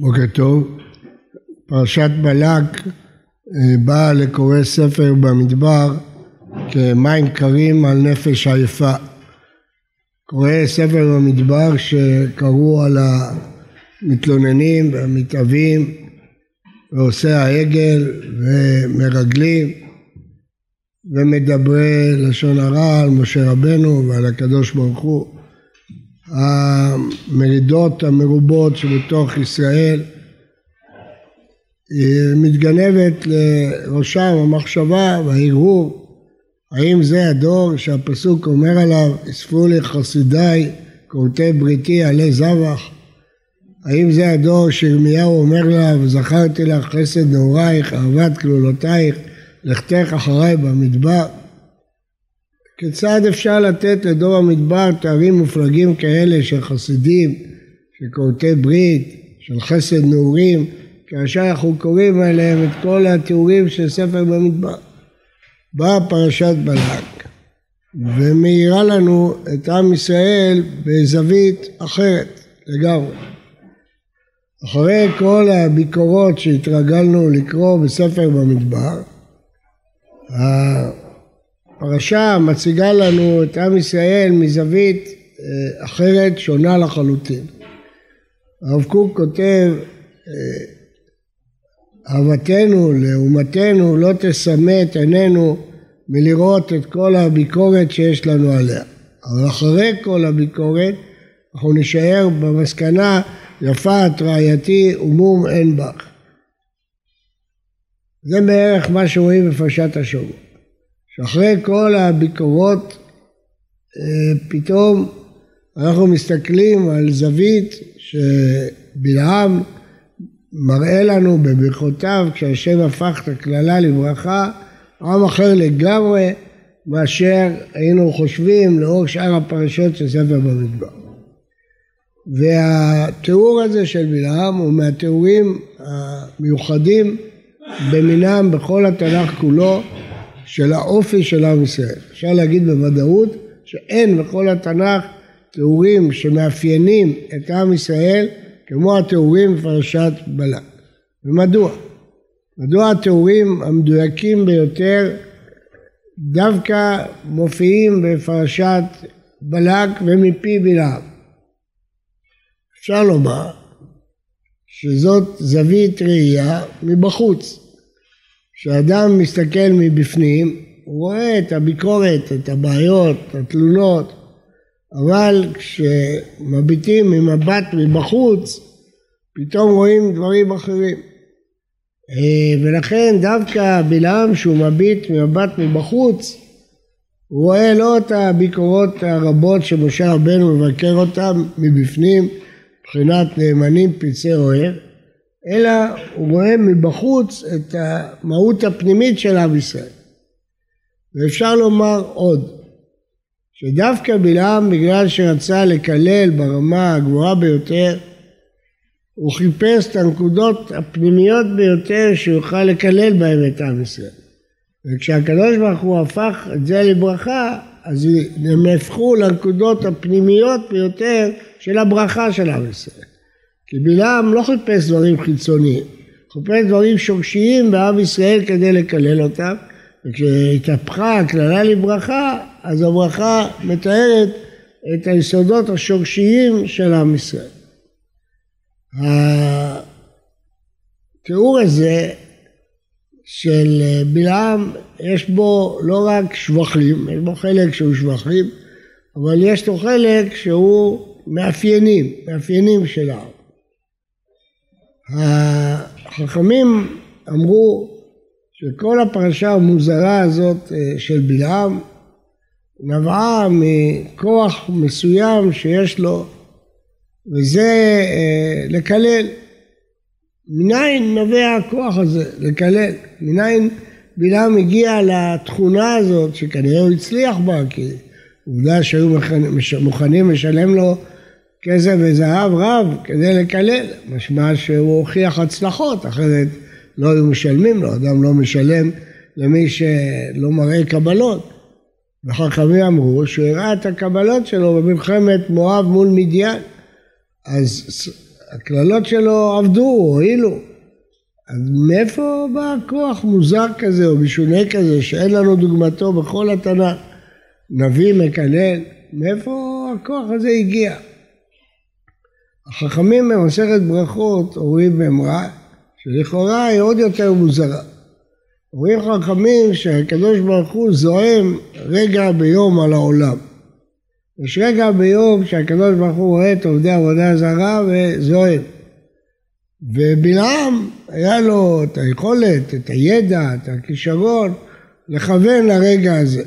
בוקר טוב. פרשת בלק אה, באה לקורא ספר במדבר כמים קרים על נפש עייפה. קורא ספר במדבר שקראו על המתלוננים והמתאבים ועושי העגל ומרגלים ומדברי לשון הרע על משה רבנו ועל הקדוש ברוך הוא המרידות המרובות שבתוך ישראל מתגנבת לראשם המחשבה וההרהור האם זה הדור שהפסוק אומר עליו אספו לי חסידיי כורתי בריתי עלי זבח האם זה הדור שירמיהו אומר לה וזכרתי לך חסד נעורייך אהבת כלולותייך לכתך אחריי במדבר כיצד אפשר לתת לדור המדבר תארים מופלגים כאלה של חסידים, של כורתי ברית, של חסד נעורים, כאשר אנחנו קוראים עליהם את כל התיאורים של ספר במדבר. באה פרשת בלק ומאירה לנו את עם ישראל בזווית אחרת לגמרי. אחרי כל הביקורות שהתרגלנו לקרוא בספר במדבר, הפרשה מציגה לנו את עם ישראל מזווית אה, אחרת, שונה לחלוטין. הרב קוק כותב, אה, אהבתנו לאומתנו לא תסמא את עינינו מלראות את כל הביקורת שיש לנו עליה. אבל אחרי כל הביקורת אנחנו נשאר במסקנה יפת רעייתי ומום אין בך. זה בערך מה שרואים בפרשת השבוע. שאחרי כל הביקורות אה, פתאום אנחנו מסתכלים על זווית שבלעם מראה לנו בברכותיו כשהשם הפך את הקללה לברכה עם אחר לגמרי מאשר היינו חושבים לאור שאר הפרשות של ספר במדבר. והתיאור הזה של בלעם הוא מהתיאורים המיוחדים במינם בכל התנ"ך כולו של האופי של עם ישראל. אפשר להגיד בוודאות שאין בכל התנ"ך תיאורים שמאפיינים את עם ישראל כמו התיאורים בפרשת בלק. ומדוע? מדוע התיאורים המדויקים ביותר דווקא מופיעים בפרשת בלק ומפי בלעם? אפשר לומר שזאת זווית ראייה מבחוץ. כשאדם מסתכל מבפנים, הוא רואה את הביקורת, את הבעיות, את התלונות, אבל כשמביטים ממבט מבחוץ, פתאום רואים דברים אחרים. אה, ולכן דווקא בלעם שהוא מביט ממבט מבחוץ, הוא רואה לא את הביקורות הרבות שמשה רבנו מבקר אותם מבפנים, מבחינת נאמנים פצעי אוהב, אלא הוא רואה מבחוץ את המהות הפנימית של עם ישראל. ואפשר לומר עוד, שדווקא בלעם בגלל שרצה לקלל ברמה הגבוהה ביותר, הוא חיפש את הנקודות הפנימיות ביותר שיוכל לקלל בהן את עם ישראל. וכשהקדוש ברוך הוא הפך את זה לברכה, אז הם הפכו לנקודות הפנימיות ביותר של הברכה של עם ישראל. כי בלעם לא חיפש דברים חיצוניים, חיפש דברים שורשיים בעם ישראל כדי לקלל אותם, וכשהתהפכה הקללה לברכה, אז הברכה מתארת את היסודות השורשיים של עם ישראל. התיאור הזה של בלעם יש בו לא רק שבחים, יש בו חלק שהוא שבחים, אבל יש לו חלק שהוא מאפיינים, מאפיינים של העם. החכמים אמרו שכל הפרשה המוזרה הזאת אה, של בלעם נבעה מכוח מסוים שיש לו וזה אה, לקלל. מניין נובע הכוח הזה, לקלל? מניין בלעם הגיע לתכונה הזאת שכנראה הוא הצליח בה כי עובדה שהיו מוכנים לשלם לו כסף וזהב רב כדי לקלל, משמע שהוא הוכיח הצלחות, אחרת לא היו משלמים לו, אדם לא משלם למי שלא מראה קבלות. וחכמים אמרו שהוא הראה את הקבלות שלו במלחמת מואב מול מדיין. אז הקללות שלו עבדו, הועילו. אז מאיפה בא כוח מוזר כזה או משונה כזה שאין לנו דוגמתו בכל התנ"ך? נביא מקלל, מאיפה הכוח הזה הגיע? החכמים במסכת ברכות אומרים באמרה שלכאורה היא עוד יותר מוזרה. אומרים חכמים שהקדוש ברוך הוא זועם רגע ביום על העולם. יש רגע ביום שהקדוש ברוך הוא רואה את עובדי עבודה זרה וזועם. ובלעם היה לו את היכולת, את הידע, את הכישרון לכוון לרגע הזה.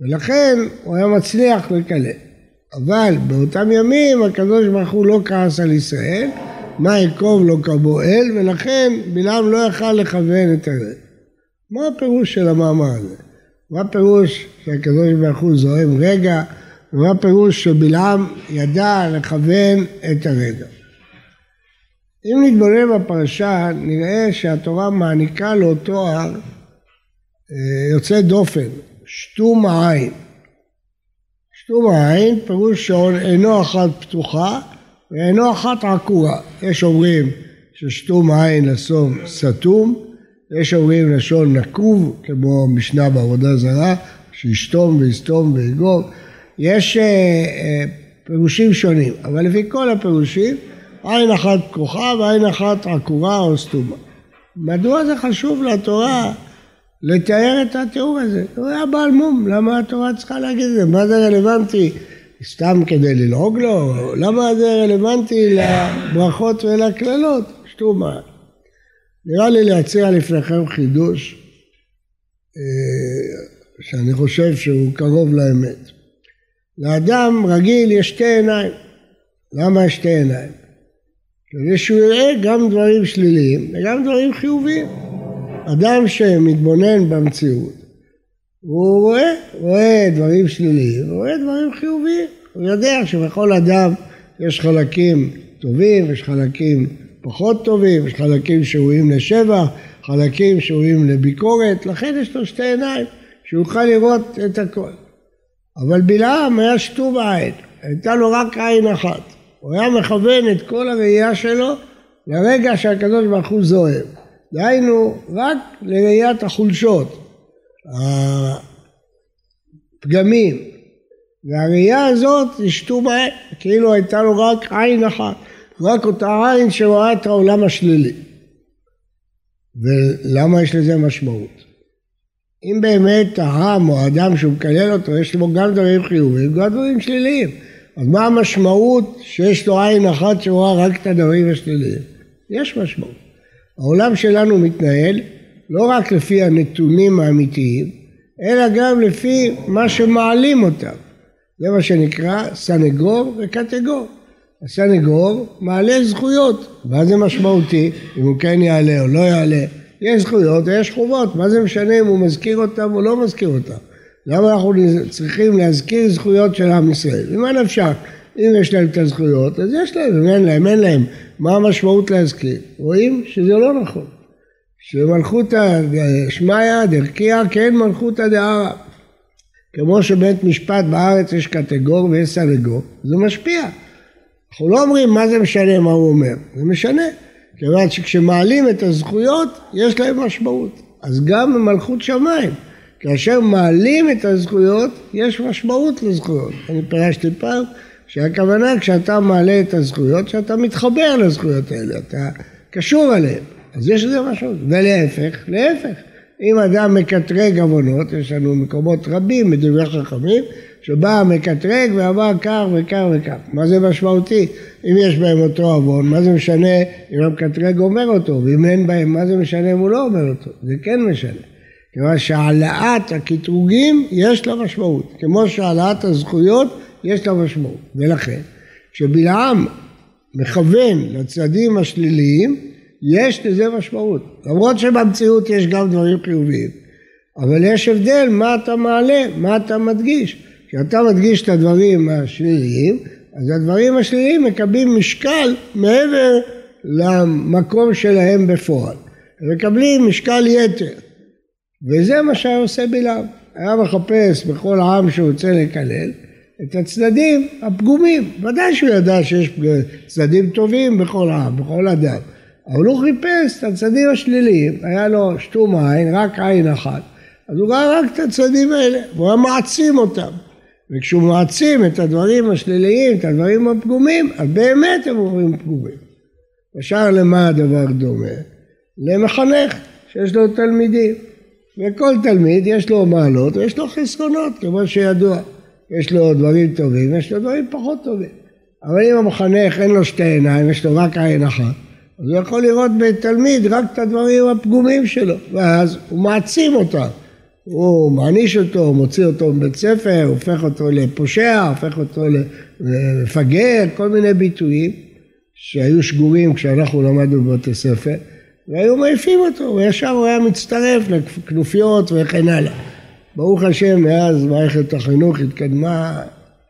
ולכן הוא היה מצליח לקלל. אבל באותם ימים הקדוש ברוך הוא לא כעס על ישראל, מה יקרוב לא כבועל, ולכן בלעם לא יכל לכוון את הרגע. מה הפירוש של המאמר הזה? מה הפירוש שהקדוש ברוך הוא זועם רגע, ומה הפירוש שבלעם ידע לכוון את הרגע? אם נתבונן בפרשה נראה שהתורה מעניקה לו תואר אה, יוצא דופן, שתום העין. שתום העין פירוש שאינו אחת פתוחה ואינו אחת עקורה. יש אומרים ששתום העין לשון סתום, יש אומרים לשון נקוב, כמו משנה בעבודה זרה, שישתום ויסתום ויגוב. יש אה, אה, פירושים שונים, אבל לפי כל הפירושים עין אחת פקוחה ועין אחת עקורה או סתומה. מדוע זה חשוב לתורה לתאר את התיאור הזה? הוא היה בעל מום, למה התורה צריכה להגיד את זה? מה זה רלוונטי? סתם כדי ללעוג לו? למה זה רלוונטי לברכות ולקללות? שתומה. נראה לי להציע לפניכם חידוש אה, שאני חושב שהוא קרוב לאמת. לאדם רגיל יש שתי עיניים. למה יש שתי עיניים? כדי שהוא יראה גם דברים שליליים וגם דברים חיוביים. אדם שמתבונן במציאות, הוא רואה, רואה דברים שליליים, הוא רואה דברים חיוביים. הוא יודע שבכל אדם יש חלקים טובים, יש חלקים פחות טובים, יש חלקים שראויים לשבח, חלקים שראויים לביקורת, לכן יש לו שתי עיניים, שהוא יוכל לראות את הכל. אבל בלעם היה שטוב עין, הייתה לו רק עין אחת. הוא היה מכוון את כל הראייה שלו לרגע שהקדוש ברוך הוא זוהר. דהיינו, רק לראיית החולשות, הפגמים. והראייה הזאת נשתו בהם, כאילו הייתה לו רק עין אחת, רק אותה עין שרואה את העולם השלילי. ולמה יש לזה משמעות? אם באמת העם או האדם שהוא מקלל אותו, יש לו גם דברים חיוביים, גם דברים שליליים. אז מה המשמעות שיש לו עין אחת שרואה רק את הדברים השליליים? יש משמעות. העולם שלנו מתנהל לא רק לפי הנתונים האמיתיים, אלא גם לפי מה שמעלים אותם. זה מה שנקרא סנגור וקטגור. הסנגור מעלה זכויות, מה זה משמעותי, אם הוא כן יעלה או לא יעלה. יש זכויות ויש חובות, מה זה משנה אם הוא מזכיר אותם או לא מזכיר אותם. למה אנחנו צריכים להזכיר זכויות של עם ישראל? ממה נפשך? אם יש להם את הזכויות, אז יש להם, אם אין להם, אין להם. מה המשמעות להזכיר? רואים שזה לא נכון. שמלכותא שמיא דרכיה כן מלכותא דערא. כמו שבית משפט בארץ יש קטגור ויש סנגור, זה משפיע. אנחנו לא אומרים מה זה משנה מה הוא אומר, זה משנה. כיוון שכשמעלים את הזכויות, יש להם משמעות. אז גם במלכות שמיים. כאשר מעלים את הזכויות, יש משמעות לזכויות. אני פירשתי פעם שהכוונה כשאתה מעלה את הזכויות, שאתה מתחבר לזכויות האלה, אתה קשור אליהן. אז יש לזה משמעות. ולהפך, להפך. אם אדם מקטרג עוונות, יש לנו מקומות רבים בדברי חכמים, שבא מקטרג ואמר כך וכך וכך. מה זה משמעותי? אם יש בהם אותו עוון, מה זה משנה אם המקטרג אומר אותו, ואם אין בהם, מה זה משנה אם הוא לא אומר אותו? זה כן משנה. כיוון שהעלאת הקטרוגים יש לה משמעות, כמו שהעלאת הזכויות יש לה משמעות. ולכן, כשבלעם מכוון לצדדים השליליים, יש לזה משמעות. למרות שבמציאות יש גם דברים חיוביים, אבל יש הבדל מה אתה מעלה, מה אתה מדגיש. כשאתה מדגיש את הדברים השליליים, אז הדברים השליליים מקבלים משקל מעבר למקום שלהם בפועל. הם מקבלים משקל יתר. וזה מה שהיה עושה בלעם. היה מחפש בכל העם שהוא רוצה לקלל את הצדדים הפגומים. ודאי שהוא ידע שיש צדדים טובים בכל העם, בכל אדם. אבל הוא חיפש את הצדדים השליליים, היה לו שתום עין, רק עין אחת. אז הוא ראה רק את הצדדים האלה, והוא היה מעצים אותם. וכשהוא מעצים את הדברים השליליים, את הדברים הפגומים, אז באמת הם עוברים פגומים. ישר למה הדבר דומה? למחנך שיש לו תלמידים. וכל תלמיד יש לו מעלות ויש לו חסרונות, כמו שידוע. יש לו דברים טובים, יש לו דברים פחות טובים. אבל אם המחנך אין לו שתי עיניים, יש לו רק עין אחת, אז הוא יכול לראות בתלמיד רק את הדברים הפגומים שלו, ואז הוא מעצים אותם. הוא מעניש אותו, מוציא אותו מבית ספר, הופך אותו לפושע, הופך אותו למפגר, כל מיני ביטויים שהיו שגורים כשאנחנו למדנו בבתי ספר, והיו מעיפים אותו, וישר הוא היה מצטרף לכנופיות וכן הלאה. ברוך השם, מאז מערכת החינוך התקדמה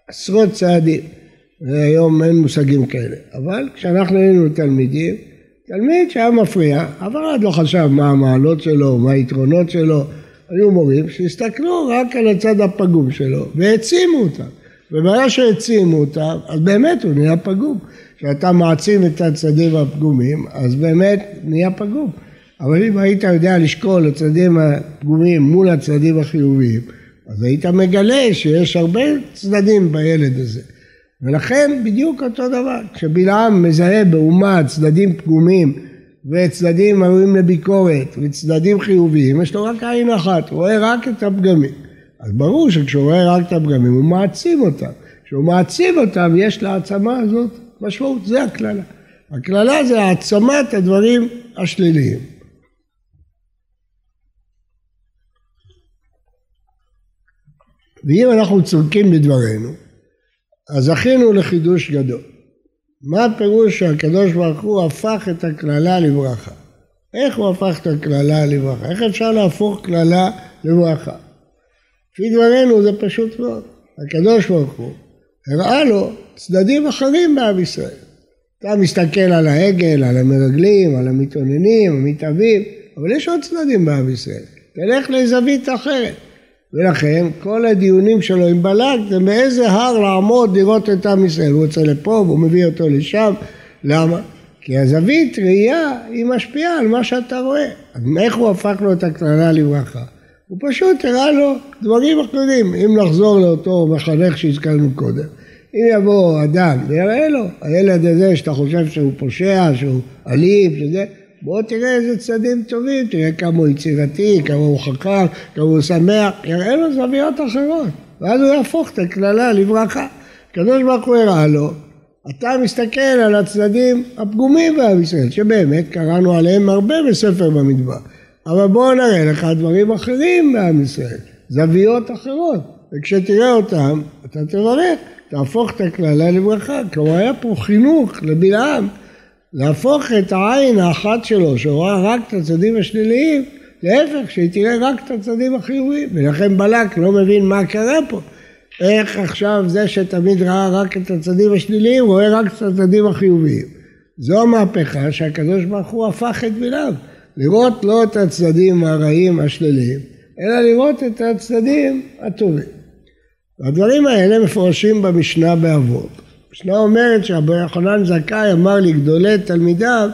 עשרות צעדים, והיום אין מושגים כאלה. אבל כשאנחנו היינו תלמידים, תלמיד שהיה מפריע, אף אחד לא חשב מה המעלות שלו, מה היתרונות שלו, היו מורים שהסתכלו רק על הצד הפגום שלו והעצימו אותם. וברגע שהעצימו אותם, אז באמת הוא נהיה פגום. כשאתה מעצים את הצדדים הפגומים, אז באמת נהיה פגום. אבל אם היית יודע לשקול הצדדים הפגומים מול הצדדים החיוביים, אז היית מגלה שיש הרבה צדדים בילד הזה. ולכן בדיוק אותו דבר, כשבלעם מזהה באומה צדדים פגומים וצדדים ראויים לביקורת וצדדים חיוביים, יש לו רק עין אחת, הוא רואה רק את הפגמים. אז ברור שכשהוא רואה רק את הפגמים הוא מעצים אותם. כשהוא מעצים אותם יש להעצמה הזאת משמעות, זה הקללה. הקללה זה העצמת הדברים השליליים. ואם אנחנו צודקים בדברינו, אז זכינו לחידוש גדול. מה הפירוש שהקדוש ברוך הוא הפך את הקללה לברכה? איך הוא הפך את הקללה לברכה? איך אפשר להפוך קללה לברכה? לפי דברינו זה פשוט מאוד. הקדוש ברוך הוא הראה לו צדדים אחרים בעם ישראל. אתה מסתכל על העגל, על המרגלים, על המתאוננים, המתאבים, אבל יש עוד צדדים בעם ישראל. תלך לזווית אחרת. ולכן כל הדיונים שלו עם בלק זה באיזה הר לעמוד לראות את עם ישראל. הוא יוצא לפה והוא מביא אותו לשם. למה? כי הזווית ראייה היא משפיעה על מה שאתה רואה. אז איך הוא הפך לו את הקללה לברכה? הוא פשוט הראה לו דברים אחרים. אם נחזור לאותו מחנך שהזכרנו קודם. אם יבוא אדם ויראה לו, הילד הזה שאתה חושב שהוא פושע, שהוא אלים, שזה, בוא תראה איזה צדדים טובים, תראה כמה הוא יצירתי, כמה הוא חכם, כמה הוא שמח, יראה לו זוויות אחרות, ואז הוא יהפוך את הקללה לברכה. הקדוש ברוך הוא הראה לו, אתה מסתכל על הצדדים הפגומים בעם ישראל, שבאמת קראנו עליהם הרבה בספר במדבר, אבל בואו נראה לך דברים אחרים בעם ישראל, זוויות אחרות, וכשתראה אותם, אתה תברך, תהפוך את הקללה לברכה. כלומר, היה פה חינוך לבלעם להפוך את העין האחת שלו, שרואה רק את הצדדים השליליים, להפך, שהיא תראה רק את הצדדים החיוביים. ולכן בלק לא מבין מה קרה פה. איך עכשיו זה שתמיד ראה רק את הצדדים השליליים, רואה רק את הצדדים החיוביים. זו המהפכה שהקדוש ברוך הוא הפך את בלעם. לראות לא את הצדדים הרעים השליליים, אלא לראות את הצדדים הטובים. והדברים האלה מפורשים במשנה באבות. המשנה אומרת שרבי יוחנן זכאי אמר לגדולי תלמידיו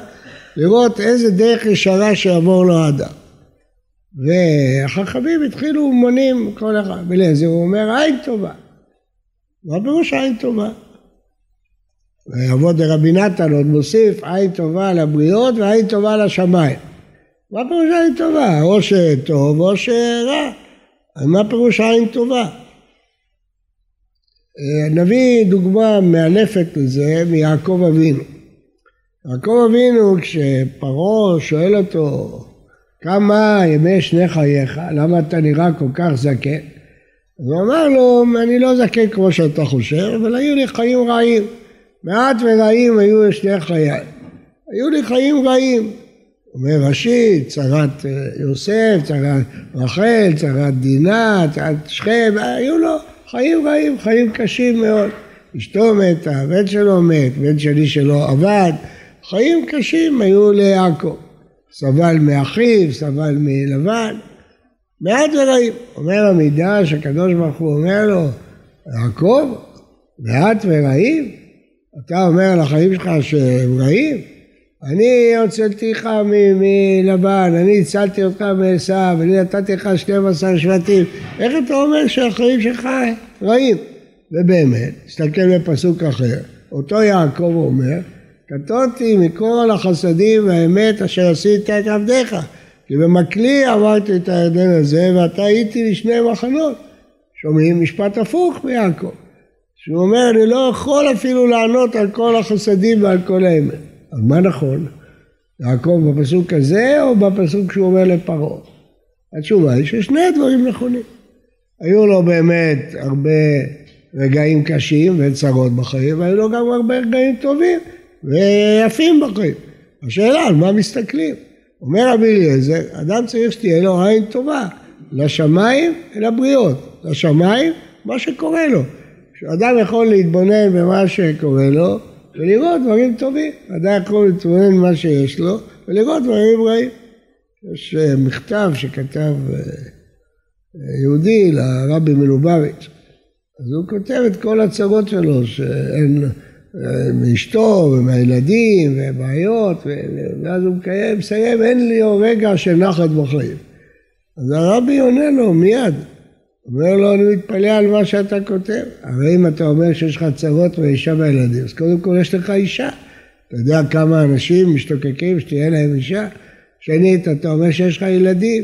לראות איזה דרך ישרה שיעבור לו האדם. והחכמים התחילו מונים כל אחד, ולזה הוא אומר עין טובה. מה פירוש עין טובה? ויבוא דרבי נתן עוד מוסיף עין טובה לבריות ועין טובה לשמיים. מה פירוש עין טובה? או שטוב או שרע. מה פירוש עין טובה? נביא דוגמה מאלפת לזה מיעקב אבינו. יעקב אבינו כשפרעה שואל אותו כמה ימי שני חייך, למה אתה נראה כל כך זקן? הוא אמר לו, אני לא זקן כמו שאתה חושב, אבל היו לי חיים רעים. מעט ורעים היו שני חיי. היו לי חיים רעים. אומר ראשית, צרת אה, יוסף, צרת רחל, צרת דינה, צרת שכם, היו לו חיים רעים, חיים קשים מאוד. אשתו מתה, הבן שלו מת, בן שלי שלו עבד, חיים קשים היו ליעקב. סבל מאחיו, סבל מלבן, מעט ורעים. אומר המידע שהקדוש ברוך הוא אומר לו, יעקב, ואת ורעים? אתה אומר על החיים שלך שהם רעים? אני הוצאתיך מלבן, אני הצלתי אותך מעשיו, אני נתתי לך 12 שבטים, איך אתה אומר שהחיים שלך רעים? ובאמת, תסתכל בפסוק אחר, אותו יעקב אומר, קטונתי מכל החסדים והאמת אשר עשית את עבדיך, כי במקלי עברתי את הירדן הזה ואתה הייתי לשני מחנות. שומעים משפט הפוך מיעקב, שהוא אומר אני לא יכול אפילו לענות על כל החסדים ועל כל האמת. אז מה נכון? יעקב בפסוק הזה או בפסוק שהוא אומר לפרעה? התשובה היא ששני הדברים נכונים. היו לו באמת הרבה רגעים קשים וצרות בחיים, והיו לו גם הרבה רגעים טובים ויפים בחיים. השאלה על מה מסתכלים. אומר רבי אליעזר, אדם צריך שתהיה לו עין טובה לשמיים ולבריות. לשמיים, מה שקורה לו. כשאדם יכול להתבונן במה שקורה לו ולראות דברים טובים. אדם יכול להתבונן במה שיש לו ולראות דברים רעים. יש אה, מכתב שכתב אה, יהודי לרבי מלובביץ', אז הוא כותב את כל הצרות שלו, שאין אה, מאשתו ומהילדים ובעיות, ואז הוא מסיים, אין לי רגע של נחת בחיים. אז הרבי עונה לו מיד, אומר לו, אני מתפלא על מה שאתה כותב. הרי אם אתה אומר שיש לך צרות ואישה וילדים, אז קודם כל יש לך אישה. אתה יודע כמה אנשים משתוקקים שתהיה להם אישה? שנית, אתה אומר שיש לך ילדים.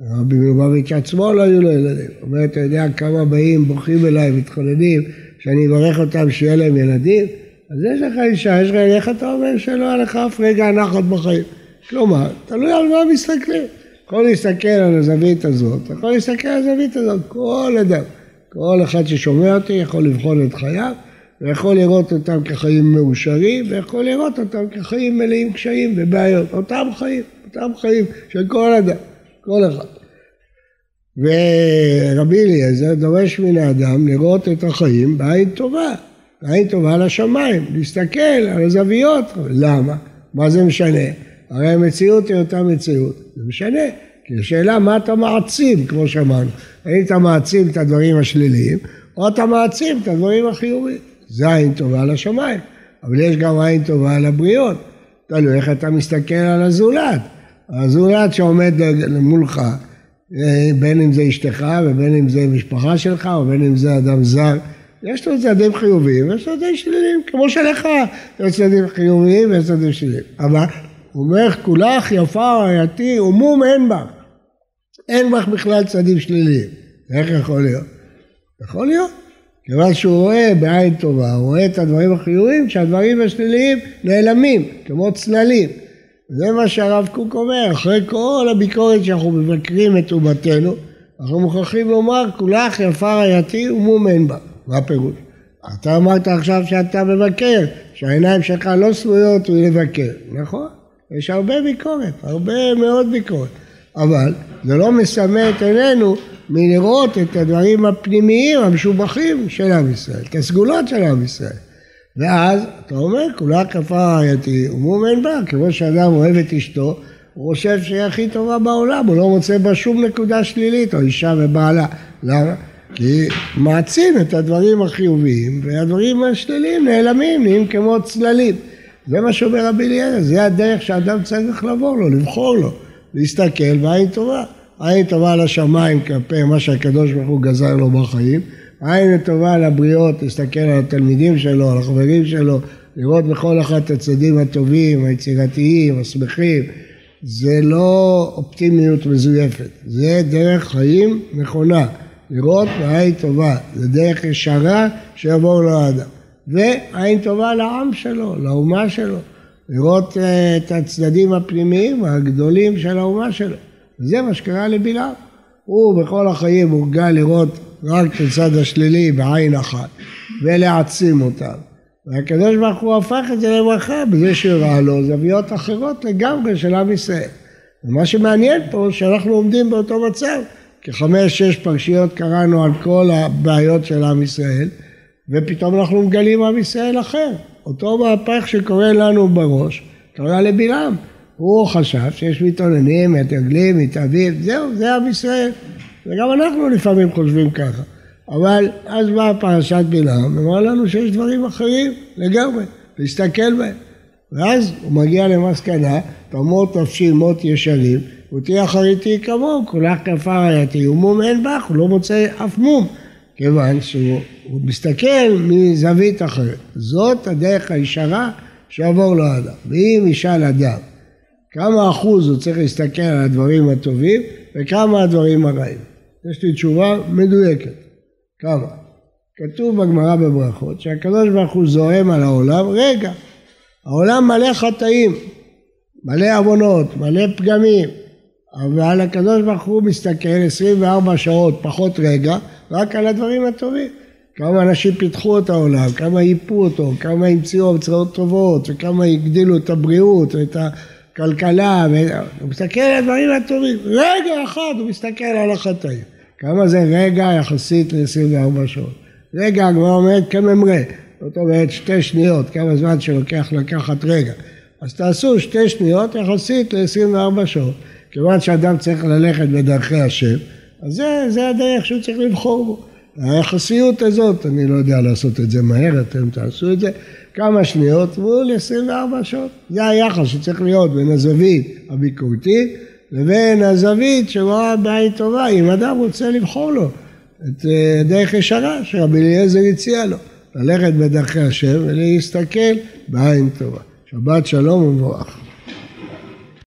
רבי מלובביץ' עצמו לא היו לו ילדים. הוא אומר, אתה יודע כמה באים, בוכים אליי, מתחוננים, שאני אברך אותם שיהיה להם ילדים? אז יש לך אישה, יש לך, איך אתה אומר שלא היה לך אף רגע נחת בחיים? כלומר, תלוי על מה מסתכלים. יכול להסתכל על הזווית הזאת, יכול להסתכל על הזווית הזאת, כל אדם. כל אחד ששומע אותי יכול לבחון את חייו, ויכול לראות אותם כחיים מאושרים, ויכול לראות אותם כחיים מלאים קשיים ובעיות. אותם חיים, אותם חיים של כל אדם. כל אחד. ורבי אליעזר דורש מן האדם לראות את החיים בעין טובה, בעין טובה לשמיים, להסתכל על הזוויות. למה? מה זה משנה? הרי המציאות היא אותה מציאות. זה משנה, כי השאלה מה אתה מעצים, כמו שאמרנו. האם אתה מעצים את הדברים השליליים, או אתה מעצים את הדברים החיוביים. זה עין טובה לשמיים, אבל יש גם עין טובה לבריות. תלוי איך אתה מסתכל על הזולת. הזולת שעומד מולך, אה, בין אם זה אשתך ובין אם זה משפחה שלך ובין אם זה אדם זר, יש לו צדדים חיוביים ויש לו צדדים שליליים, כמו שלך יש צדדים חיוביים ויש צדדים שליליים. אבל אומר, כולך יפה רעייתי ומום אין בך. אין בך בכלל צדדים שליליים. איך יכול להיות? יכול להיות. כיוון שהוא רואה בעין טובה, הוא רואה את הדברים החיוביים, שהדברים השליליים נעלמים, כמו צללים. זה מה שהרב קוק אומר, אחרי כל הביקורת שאנחנו מבקרים את אומתנו, אנחנו מוכרחים לומר, כולך יפה רעייתי ומומן בה. מה הפירוש? אתה אמרת עכשיו שאתה מבקר, שהעיניים שלך לא סמויות ולבקר, נכון? יש הרבה ביקורת, הרבה מאוד ביקורת, אבל זה לא מסמא את עינינו מלראות את הדברים הפנימיים המשובחים של עם ישראל, את הסגולות של עם ישראל. ואז אתה אומר, כולה כפה רעייתי ומומן בה, כמו שאדם אוהב את אשתו, הוא חושב שהיא הכי טובה בעולם, הוא לא מוצא בה שום נקודה שלילית, או אישה ובעלה. למה? כי מעצים את הדברים החיוביים, והדברים השליליים נעלמים, נהיים כמו צללים. זה מה שאומר רבי אליעזר, זה הדרך שאדם צריך לעבור לו, לבחור לו, להסתכל בעין טובה. עין טובה לשמיים כלפי מה שהקדוש ברוך הוא גזר לו בחיים, עין טובה לבריות, להסתכל על התלמידים שלו, על החברים שלו, לראות בכל אחד את הצדדים הטובים, היצירתיים, השמחים, זה לא אופטימיות מזויפת, זה דרך חיים נכונה, לראות בעין טובה, זה דרך ישרה שיבואו לאדם. ועין טובה לעם שלו, לאומה שלו, לראות אה, את הצדדים הפנימיים הגדולים של האומה שלו. וזה מה שקרה לבלעם. הוא בכל החיים הורגל לראות רק את הצד השלילי בעין אחת, ולהעצים אותם. והקדוש ברוך הוא הפך את זה לברכה בזה שהראה לו זוויות אחרות לגמרי של עם ישראל. ומה שמעניין פה שאנחנו עומדים באותו מצב, כחמש-שש פרשיות קראנו על כל הבעיות של עם ישראל, ופתאום אנחנו מגלים עם ישראל אחר. אותו מהפך שקורה לנו בראש, קרה לבלעם. הוא חשב שיש מתאוננים, מתרגלים, מתאבים, זהו, זה עם ישראל. וגם אנחנו לפעמים חושבים ככה. אבל אז באה פרשת בלעם, ואמר לנו שיש דברים אחרים לגמרי, להסתכל בהם. ואז הוא מגיע למסקנה, תמות נפשי מות ישרים, ותהיה אחריתי כמוהו, כולך כפר הייתי, ומום אין בך, הוא לא מוצא אף מום, כיוון שהוא מסתכל מזווית אחרת. זאת הדרך הישרה שיעבור לו האדם. ואם ישאל אדם כמה אחוז הוא צריך להסתכל על הדברים הטובים וכמה הדברים הרעים. יש לי תשובה מדויקת. כמה? כתוב בגמרא בברכות שהקדוש ברוך הוא זועם על העולם, רגע, העולם מלא חטאים, מלא עוונות, מלא פגמים, אבל הקדוש ברוך הוא מסתכל 24 שעות פחות רגע רק על הדברים הטובים. כמה אנשים פיתחו את העולם, כמה ייפו אותו, כמה המציאו המצאות טובות, וכמה הגדילו את הבריאות ואת הכלכלה, הוא מסתכל על הדברים הטובים. רגע אחד הוא מסתכל על החטאים. כמה זה רגע יחסית ל-24 שעות. רגע, הגמרא אומרת כממרא, זאת אומרת שתי שניות, כמה זמן שלוקח לקחת רגע. אז תעשו שתי שניות יחסית ל-24 שעות. כיוון שאדם צריך ללכת בדרכי השם, אז זה, זה הדרך שהוא צריך לבחור בו. היחסיות הזאת, אני לא יודע לעשות את זה מהר, אתם תעשו את זה, כמה שניות מול 24 שעות. זה היחס שצריך להיות בין הזווית הביקורתית לבין הזווית שרואה בעין טובה, אם אדם רוצה לבחור לו את אה, דרך ישרה שרבי אליעזר הציע לו, ללכת בדרכי השם ולהסתכל בעין טובה. שבת שלום ומבורך.